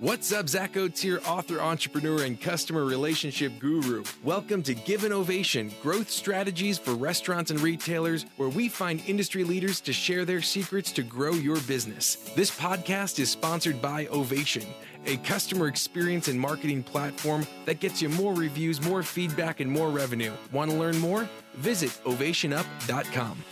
What's up, Zach here, author, entrepreneur, and customer relationship guru. Welcome to Give an Ovation Growth Strategies for Restaurants and Retailers, where we find industry leaders to share their secrets to grow your business. This podcast is sponsored by Ovation, a customer experience and marketing platform that gets you more reviews, more feedback, and more revenue. Want to learn more? Visit ovationup.com.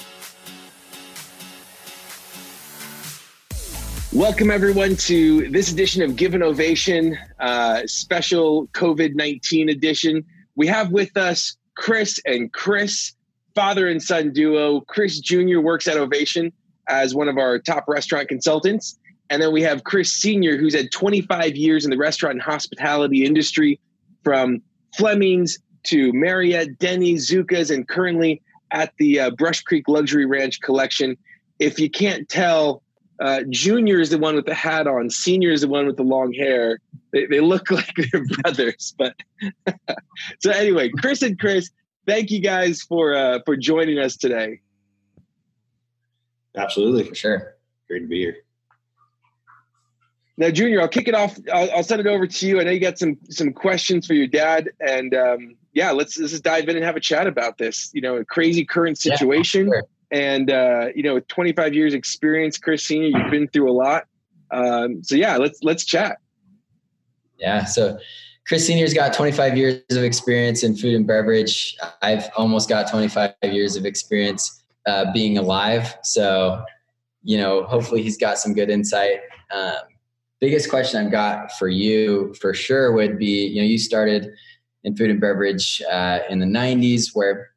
Welcome, everyone, to this edition of Give an Ovation, uh, special COVID 19 edition. We have with us Chris and Chris, father and son duo. Chris Jr. works at Ovation as one of our top restaurant consultants. And then we have Chris Sr., who's had 25 years in the restaurant and hospitality industry from Fleming's to Marriott, Denny's, Zuka's, and currently at the uh, Brush Creek Luxury Ranch Collection. If you can't tell, uh, junior is the one with the hat on. Senior is the one with the long hair. They, they look like they're brothers. But so anyway, Chris and Chris, thank you guys for uh, for joining us today. Absolutely, for sure. Great to be here. Now, Junior, I'll kick it off. I'll, I'll send it over to you. I know you got some some questions for your dad, and um, yeah, let's let's just dive in and have a chat about this. You know, a crazy current situation. Yeah, sure and uh, you know, with 25 years experience, Chris Senior, you've been through a lot. Um, so yeah, let's let's chat. Yeah. So Chris Senior's got 25 years of experience in food and beverage. I've almost got 25 years of experience uh, being alive. So, you know, hopefully he's got some good insight. Um, biggest question I've got for you for sure would be, you know, you started in food and beverage uh, in the 90s where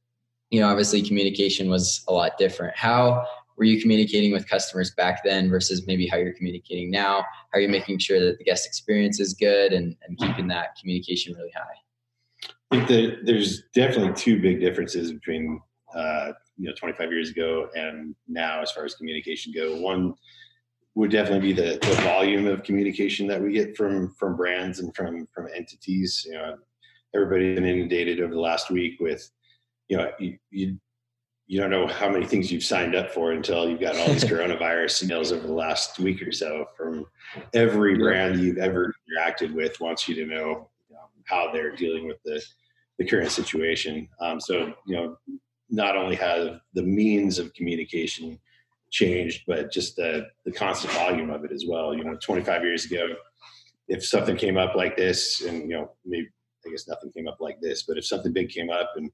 you know, obviously communication was a lot different. How were you communicating with customers back then versus maybe how you're communicating now? How are you making sure that the guest experience is good and, and keeping that communication really high? I think that there's definitely two big differences between uh, you know 25 years ago and now as far as communication go. One would definitely be the, the volume of communication that we get from from brands and from from entities. You know, everybody's been inundated over the last week with you know, you, you, you don't know how many things you've signed up for until you've got all these coronavirus emails over the last week or so from every brand you've ever interacted with wants you to know um, how they're dealing with the, the current situation. Um, so, you know, not only have the means of communication changed, but just the, the constant volume of it as well. You know, 25 years ago, if something came up like this and, you know, maybe, I guess nothing came up like this, but if something big came up and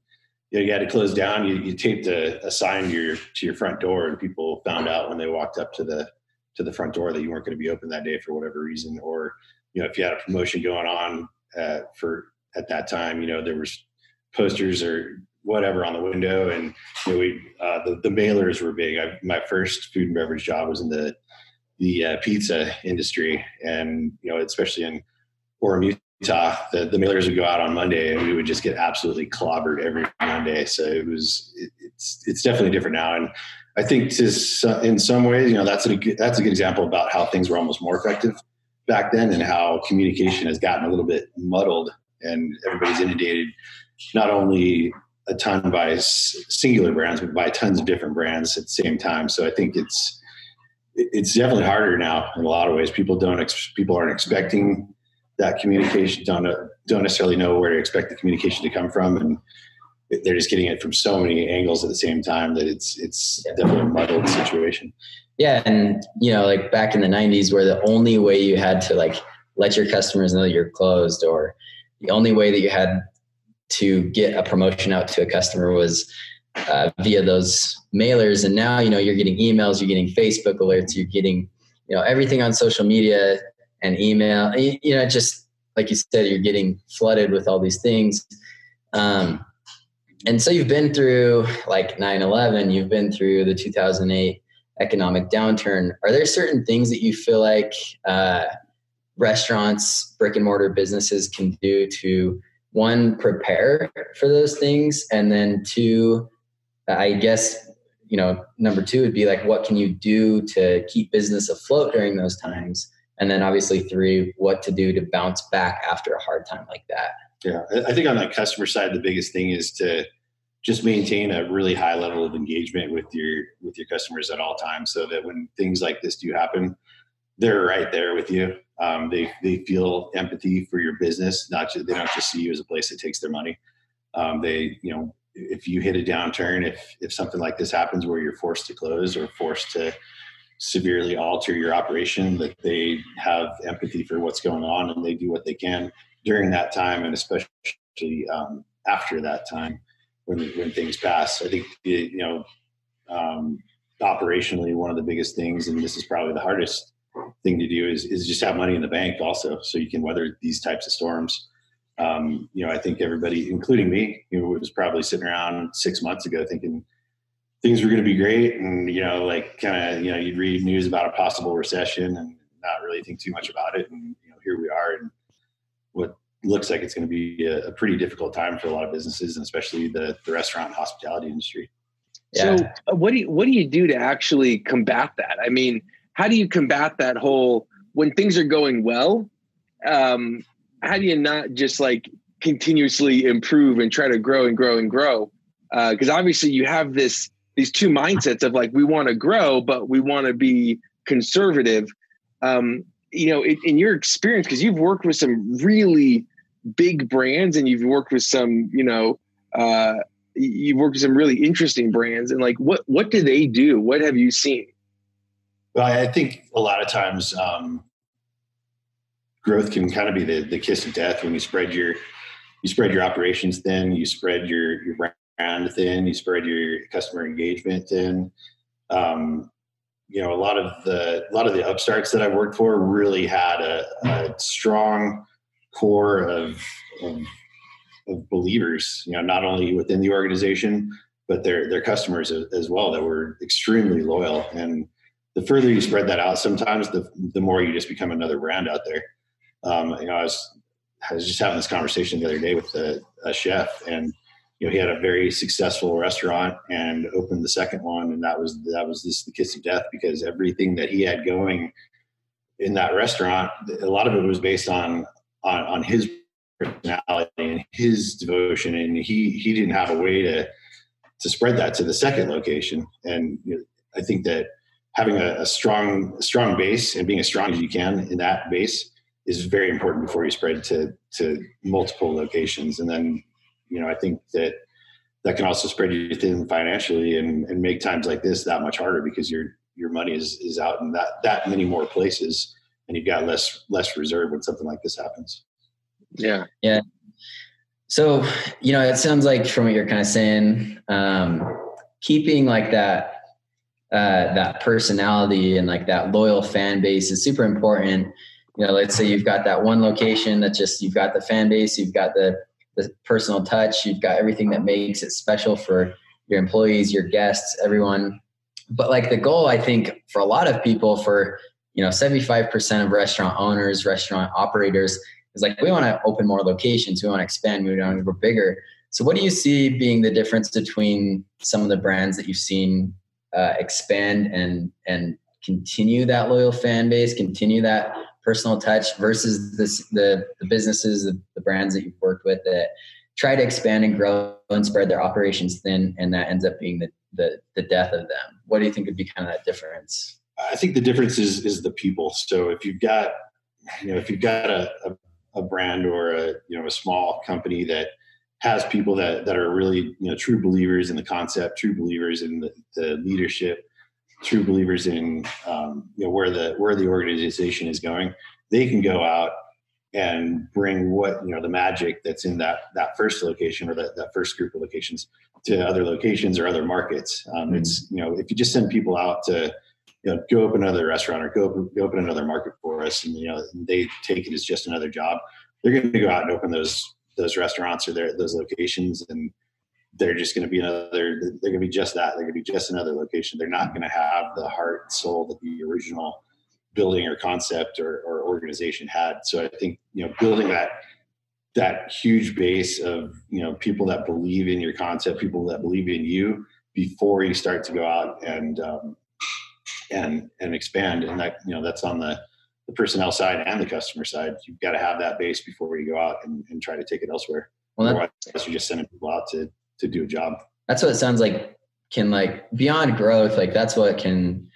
you, know, you had to close down. You, you taped a, a, sign to your to your front door, and people found out when they walked up to the to the front door that you weren't going to be open that day for whatever reason. Or you know, if you had a promotion going on uh, for at that time, you know, there was posters or whatever on the window, and you know, we uh, the the mailers were big. I, my first food and beverage job was in the the uh, pizza industry, and you know, especially in Orem, Utah, the, the mailers would go out on Monday and we would just get absolutely clobbered every Monday. So it was, it, it's, it's definitely different now. And I think to, in some ways, you know, that's a, that's a good example about how things were almost more effective back then and how communication has gotten a little bit muddled and everybody's inundated not only a ton by singular brands, but by tons of different brands at the same time. So I think it's, it's definitely harder now in a lot of ways. People don't, people aren't expecting that communication don't don't necessarily know where to expect the communication to come from and they're just getting it from so many angles at the same time that it's it's yeah. definitely a muddled situation yeah and you know like back in the 90s where the only way you had to like let your customers know you're closed or the only way that you had to get a promotion out to a customer was uh, via those mailers and now you know you're getting emails you're getting facebook alerts you're getting you know everything on social media and email. You know, just like you said, you're getting flooded with all these things. Um, and so you've been through like 9-11, you've been through the 2008 economic downturn. Are there certain things that you feel like uh, restaurants, brick and mortar businesses can do to one, prepare for those things, and then two, I guess you know number two would be like what can you do to keep business afloat during those times and then obviously three what to do to bounce back after a hard time like that yeah i think on the customer side the biggest thing is to just maintain a really high level of engagement with your with your customers at all times so that when things like this do happen they're right there with you Um, they they feel empathy for your business. Not just, they don't just see you as a place that takes their money. Um, they you know if you hit a downturn, if if something like this happens where you're forced to close or forced to severely alter your operation, that they have empathy for what's going on and they do what they can during that time and especially um, after that time when when things pass. I think you know um, operationally one of the biggest things, and this is probably the hardest thing to do, is is just have money in the bank also, so you can weather these types of storms. Um, you know, I think everybody, including me, you know, was probably sitting around six months ago thinking things were going to be great, and you know, like kind of, you know, you'd read news about a possible recession and not really think too much about it, and you know, here we are, and what looks like it's going to be a, a pretty difficult time for a lot of businesses, and especially the the restaurant and hospitality industry. Yeah. So, uh, what do you what do you do to actually combat that? I mean, how do you combat that whole when things are going well? Um, how do you not just like continuously improve and try to grow and grow and grow? Because uh, obviously you have this these two mindsets of like we want to grow, but we want to be conservative. Um, you know, in, in your experience, because you've worked with some really big brands and you've worked with some, you know, uh, you've worked with some really interesting brands, and like what what do they do? What have you seen? Well, I think a lot of times um, growth can kind of be the, the kiss of death when you spread your you spread your operations thin, you spread your your brand thin, you spread your customer engagement thin. Um, you know, a lot of the a lot of the upstarts that I've worked for really had a, a strong core of, of, of believers. You know, not only within the organization, but their their customers as well that were extremely loyal. And the further you spread that out, sometimes the the more you just become another brand out there. Um, you know, I was I was just having this conversation the other day with a, a, chef, and you know, he had a very successful restaurant and opened the second one, and that was that was this the kiss of death because everything that he had going in that restaurant, a lot of it was based on on, on his personality and his devotion, and he he didn't have a way to to spread that to the second location, and you know, I think that having a, a strong strong base and being as strong as you can in that base is very important before you spread to to multiple locations. And then, you know, I think that that can also spread you thin financially and, and make times like this that much harder because your your money is is out in that that many more places and you've got less less reserve when something like this happens. Yeah. Yeah. So, you know, it sounds like from what you're kind of saying, um, keeping like that uh, that personality and like that loyal fan base is super important you know let's say you've got that one location that just you've got the fan base you've got the the personal touch. You've got everything that makes it special for your employees your guests everyone. But like the goal i think for a lot of people for you know 75% of restaurant owners restaurant operators is like we want to open more locations. We want to expand. We want to go bigger. So what do you see being the difference between some of the brands that you've seen uh, expand and and continue that loyal fan base continue that personal touch versus this, the, the businesses, the, the brands that you've worked with that try to expand and grow and spread their operations thin, and that ends up being the, the, the death of them. What do you think would be kind of that difference? I think the difference is is the people. So if you've got, you know, if you've got a, a, a brand or a you know a small company that has people that that are really you know true believers in the concept, true believers in the, the leadership, true believers in um, you know where the where the organization is going, they can go out and bring what you know the magic that's in that that first location or that, that first group of locations to other locations or other markets. Um, mm-hmm. It's you know if you just send people out to you know go open another restaurant or go open, go open another market for us, and you know they take it as just another job. They're going to go out and open those those restaurants or their those locations and they're just going to be another they're going to be just that they're going to be just another location. They're not going to have the heart and soul that the original building or concept or, or organization had. So i think you know building that that huge base of you know people that believe in your concept people that believe in you before you start to go out and um, and and expand. And that you know that's on the the personnel side and the customer side. You've got to have that base before you go out and, and try to take it elsewhere. Well, otherwise you're just sending people out to to do a job. That's what it sounds like can like beyond growth, like that's what can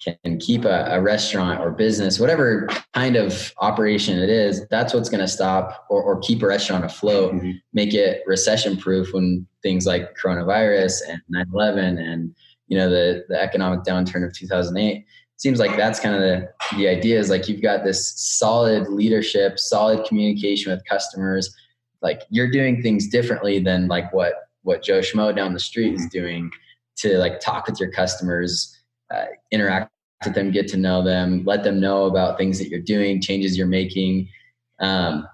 can keep a, a, restaurant or business, whatever kind of operation it is, that's what's going to stop or, or, keep a restaurant afloat, mm-hmm. make it recession proof when things like coronavirus and 9-11 and, you know, the, the economic downturn of 2008 seems like that's kind of the, the idea is like you've got this solid leadership, solid communication with customers. Like you're doing things differently than like what, what Joe Schmo down the street is mm-hmm. doing to like talk with your customers, uh, interact with them, get to know them, let them know about things that you're doing, changes you're making. Um,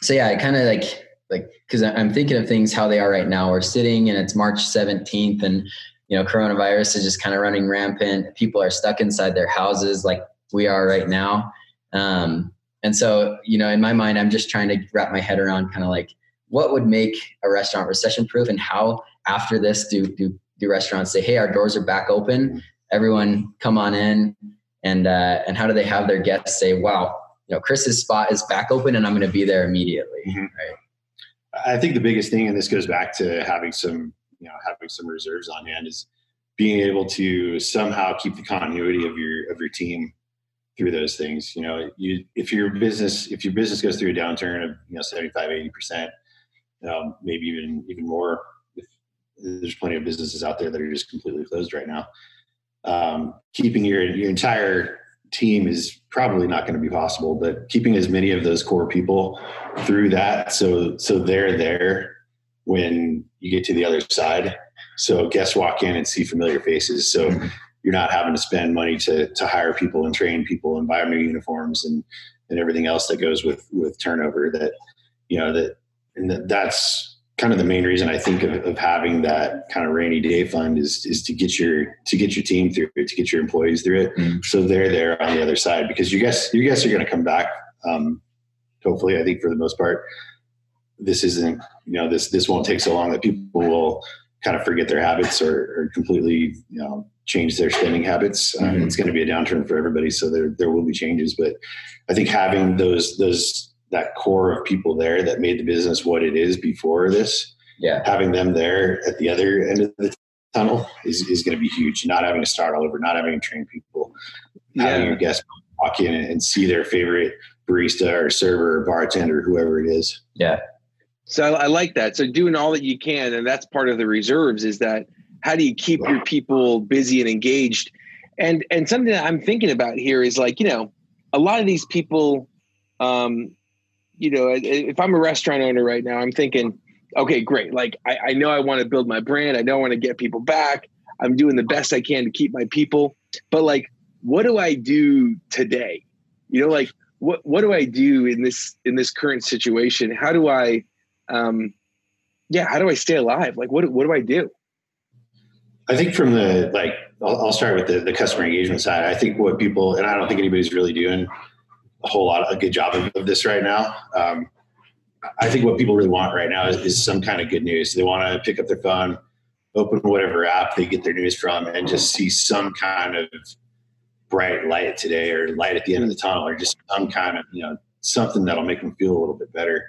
so yeah, I kind of like like because I'm thinking of things how they are right now. We're sitting and it's March 17th, and you know coronavirus is just kind of running rampant. People are stuck inside their houses like we are right now. Um, and so you know, in my mind, I'm just trying to wrap my head around kind of like what would make a restaurant recession proof, and how after this do do do restaurants say, hey, our doors are back open. Everyone come on in. And uh, and how do they have their guests say wow you know chris's spot is back open and i'm going to be there immediately mm-hmm. right? I think the biggest thing and this goes back to having some you know having some reserves on hand is being able to somehow keep the continuity of your of your team through those things. You know you if your business if your business goes through a downturn of you know 75 80 percent um, maybe even even more there's plenty of businesses out there that are just completely closed right now um, keeping your your entire team is probably not going to be possible but keeping as many of those core people through that so so they're there when you get to the other side so guests walk in and see familiar faces so mm-hmm. you're not having to spend money to to hire people and train people and buy new uniforms and and everything else that goes with with turnover that you know that and that, that's kind of the main reason I think of, of, having that kind of rainy day fund is is to get your to get your team through it, to get your employees through it, mm. so they're there on the other side because you guys you guys are going to come back. Um, hopefully, I think for the most part, this isn't you know this this won't take so long that people will kind of forget their habits or, or completely you know change their spending habits. Uh, mm-hmm. it's going to be a downturn for everybody, so there there will be changes. But I think having those those that core of people there that made the business what it is before this. Yeah. Having them there at the other end of the tunnel is, is going to be huge. Not having to start all over, not having to train people, yeah. having your guests walk in and see their favorite barista or server or bartender, whoever it is. Yeah. So I, I like that. So doing all that you can, and that's part of the reserves is that how do you keep your people busy and engaged? And and something that I'm thinking about here is like, you know, a lot of these people um, you know, if I'm a restaurant owner right now, I'm thinking, okay, great. Like I, I know I want to build my brand. I know I want to get people back. I'm doing the best I can to keep my people. But like, what do I do today? You know, like what what do I do in this in this current situation? How do I um yeah, how do I stay alive? Like what what do I do? I think from the like I'll, I'll start with the, the customer engagement side. I think what people and I don't think anybody's really doing a whole lot of a good job of, of this right now. Um, I think what people really want right now is, is some kind of good news. They want to pick up their phone, open whatever app they get their news from, and just see some kind of bright light today, or light at the end of the tunnel, or just some kind of you know something that'll make them feel a little bit better.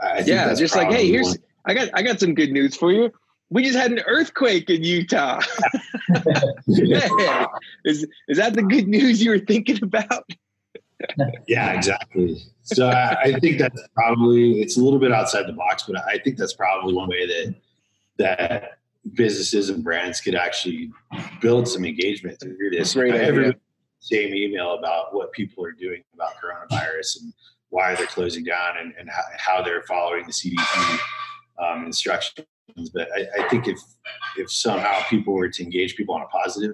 I yeah, just like hey, here's one. I got I got some good news for you. We just had an earthquake in Utah. is is that the good news you were thinking about? Yeah, exactly. So I, I, think that's probably it's a little bit outside the box, but I think that's probably one way that that businesses and brands could actually build some engagement through this. Every same email about what people are doing about coronavirus and why they're closing down and, and how, how they're following the CDC um, instructions. But I, I think if if somehow people were to engage people on a positive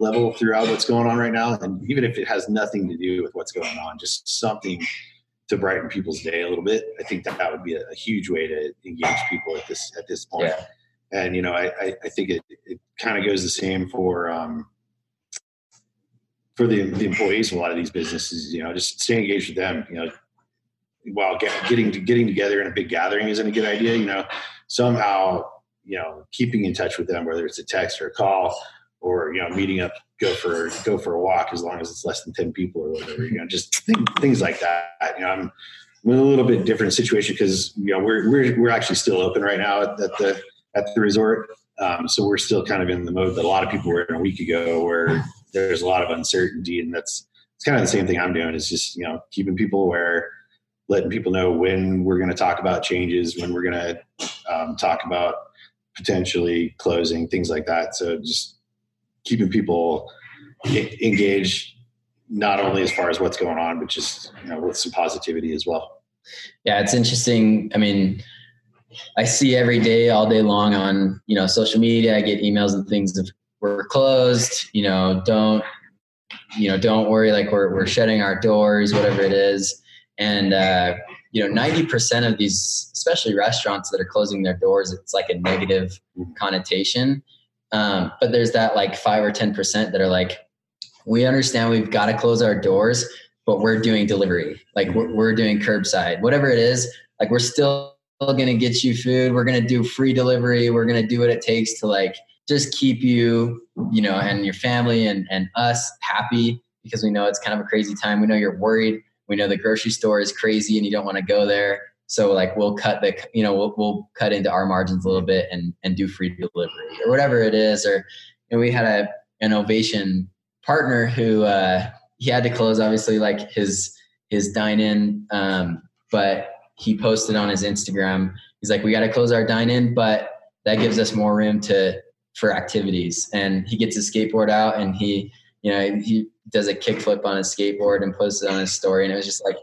level throughout what's going on right now. And even if it has nothing to do with what's going on, just something to brighten people's day a little bit. I think that that would be a, a huge way to engage people at this at this point. Yeah. And you know, I, I, I think it, it kind of goes the same for um, for the, the employees of a lot of these businesses. You know, just stay engaged with them. You know, while get, getting to, getting together in a big gathering isn't a good idea. You know, somehow you know keeping in touch with them, whether it's a text or a call or you know meeting up go for go for a walk as long as it's less than 10 people or whatever you know just things like that you know i'm, I'm in a little bit different situation because you know we're, we're we're actually still open right now at, at the at the resort um, so we're still kind of in the mode that a lot of people were in a week ago where there's a lot of uncertainty, and that's it's kind of the same thing I'm doing. Is just you know keeping people aware, letting people know when we're going to talk about changes, when we're going to um, talk about potentially closing, things like that. So just keeping people engaged, not only as far as what's going on, but just you know with some positivity as well. Yeah, it's interesting. I mean, I see every day, all day long on you know social media. I get emails and things of we're closed. You know, don't you know, don't worry. Like we're we're shutting our doors, whatever it is. And uh, you know, ninety percent of these, especially restaurants that are closing their doors, it's like a negative connotation. Um, but there's that like five or ten percent that are like, we understand we've got to close our doors, but we're doing delivery. Like we're, we're doing curbside, whatever it is. Like we're still going to get you food. We're going to do free delivery. We're going to do what it takes to like just keep you, you know, and your family and, and us happy because we know it's kind of a crazy time. We know you're worried. We know the grocery store is crazy and you don't want to go there. So like we'll cut the, you know, we'll, we'll cut into our margins a little bit and, and do free delivery or whatever it is. Or, you know, we had a, an ovation partner who, uh, he had to close obviously like his, his dine in. Um, but he posted on his Instagram. He's like, we got to close our dine in, but that gives us more room to for activities. And he gets his skateboard out and he, you know, he does a kickflip on his skateboard and posts it on his story. And it was just like,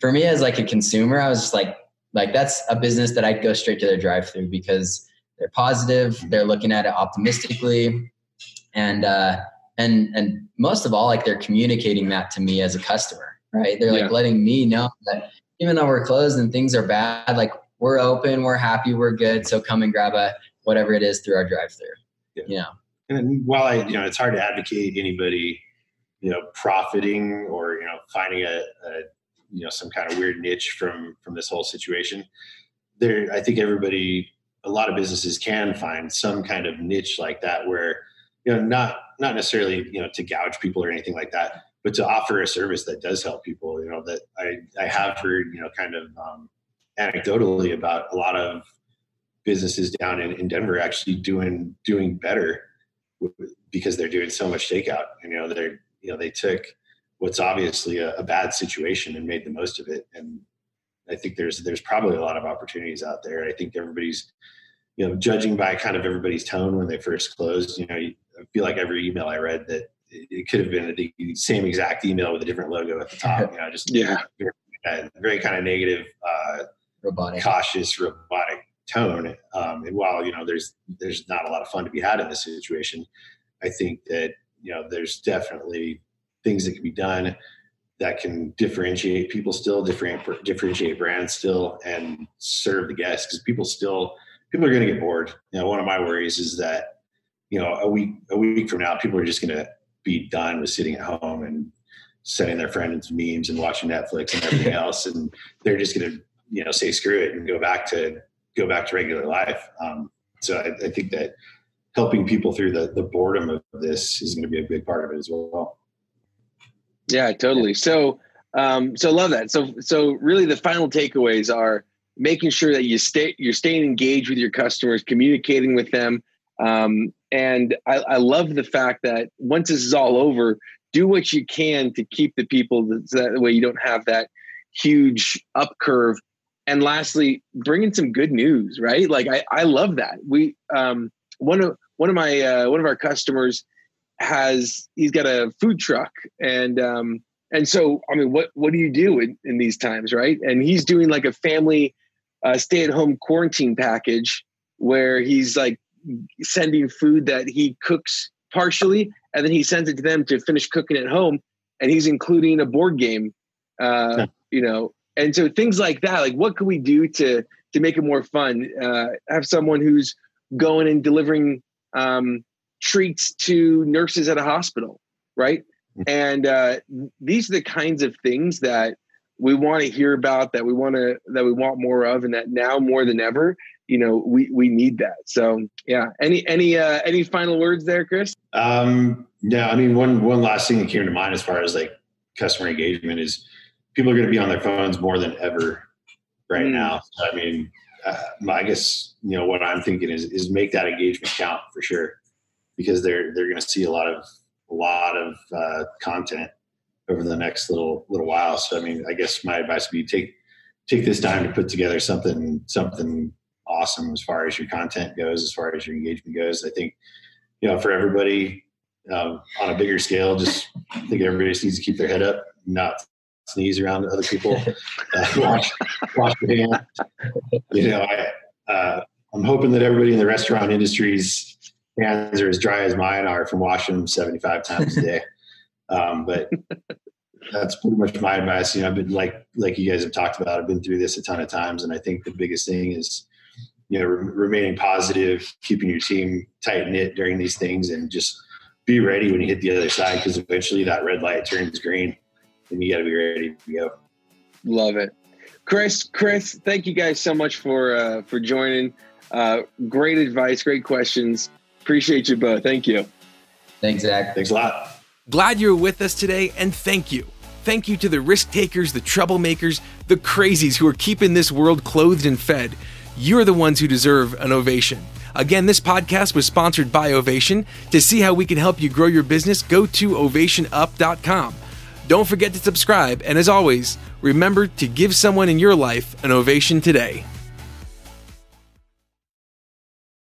for me as like a consumer, I was just like, like that's a business that I'd go straight to their drive through because they're positive, they're looking at it optimistically, and uh, and and most of all, like they're communicating that to me as a customer, right? They're like yeah. letting me know that even though we're closed and things are bad, like we're open, we're happy, we're good. So come and grab a whatever it is through our drive-through. Yeah. You know. And while I, you know, it's hard to advocate anybody, you know, profiting or you know finding a, a you know some kind of weird niche from from this whole situation. There, I think everybody, a lot of businesses can find some kind of niche like that where you know not not necessarily you know to gouge people or anything like that but to offer a service that does help people, you know, that I, I have heard, you know, kind of um, anecdotally about a lot of businesses down in, in Denver actually doing, doing better because they're doing so much takeout. You know, they're, you know, they took what's obviously a, a bad situation and made the most of it. And I think there's, there's probably a lot of opportunities out there. I think everybody's, you know, judging by kind of everybody's tone when they first closed, you know, I feel like every email I read that it could have been the same exact email with a different logo at the top. You know, just yeah, very, uh, very kind of negative, uh, robotic, cautious, robotic tone. Um, and while you know, there's there's not a lot of fun to be had in this situation, I think that you know, there's definitely things that can be done that can differentiate people still, differentiate differentiate brands still, and serve the guests because people still people are going to get bored. You know, one of my worries is that you know a week a week from now, people are just going to be done with sitting at home and sending their friends memes and watching Netflix and everything else, and they're just going to you know say screw it and go back to go back to regular life. Um, so I, I, think that helping people through the the boredom of this is going to be a big part of it as well. Yeah, totally. So um, so love that. So so really the final takeaways are making sure that you stay you're staying engaged with your customers, communicating with them, um, and I, I, love the fact that once this is all over, do what you can to keep the people so that way you don't have that huge up curve. And lastly, bring in some good news, right? Like I, I love that. We um, one of one of my uh, one of our customers has he's got a food truck and um, and so I mean what what do you do in, in these times, right? And he's doing like a family uh, stay at home quarantine package where he's like sending food that he cooks partially and then he sends it to them to finish cooking at home and he's including a board game uh, yeah. you know and so things like that like what can we do to to make it more fun uh, have someone who's going and delivering um, treats to nurses at a hospital right? Mm-hmm. and uh, these are the kinds of things that we want to hear about that we want to that we want more of and that now more than ever you know we we need that. So yeah. Any any uh any final words there chris? Um no i mean one one last thing that came to mind as far as like customer engagement is people are going to be on their phones more than ever right mm. now. So, i mean uh, i guess you know what i'm thinking is is make that engagement count for sure because they're they're going to see a lot of a lot of uh, content over the next little little while. So I mean, I guess my advice would be take take this time to put together something something awesome as far as your content goes, as far as your engagement goes. I think you know for everybody um, on a bigger scale, just I think everybody just needs to keep their head up, not sneeze around other people, uh, wash wash your hands. You know, I uh, I'm hoping that everybody in the restaurant industry's hands are as dry as mine are from washing them 75 times a day. Um, but that's pretty much my advice. You know, I've been like like you guys have talked about. I've been through this a ton of times, and I think the biggest thing is you know re- remaining positive, keeping your team tight knit during these things, and just be ready when you hit the other side because eventually that red light turns green, and you got to be ready to go. Love it, Chris. Chris, thank you guys so much for uh, for joining. Uh, great advice, great questions. Appreciate you both. Thank you. Thanks, Zach. Thanks a lot. Glad you're with us today, and thank you. Thank you to the risk takers, the troublemakers, the crazies who are keeping this world clothed and fed. You're the ones who deserve an ovation. Again, this podcast was sponsored by Ovation. To see how we can help you grow your business, go to ovationup.com. Don't forget to subscribe, and as always, remember to give someone in your life an ovation today.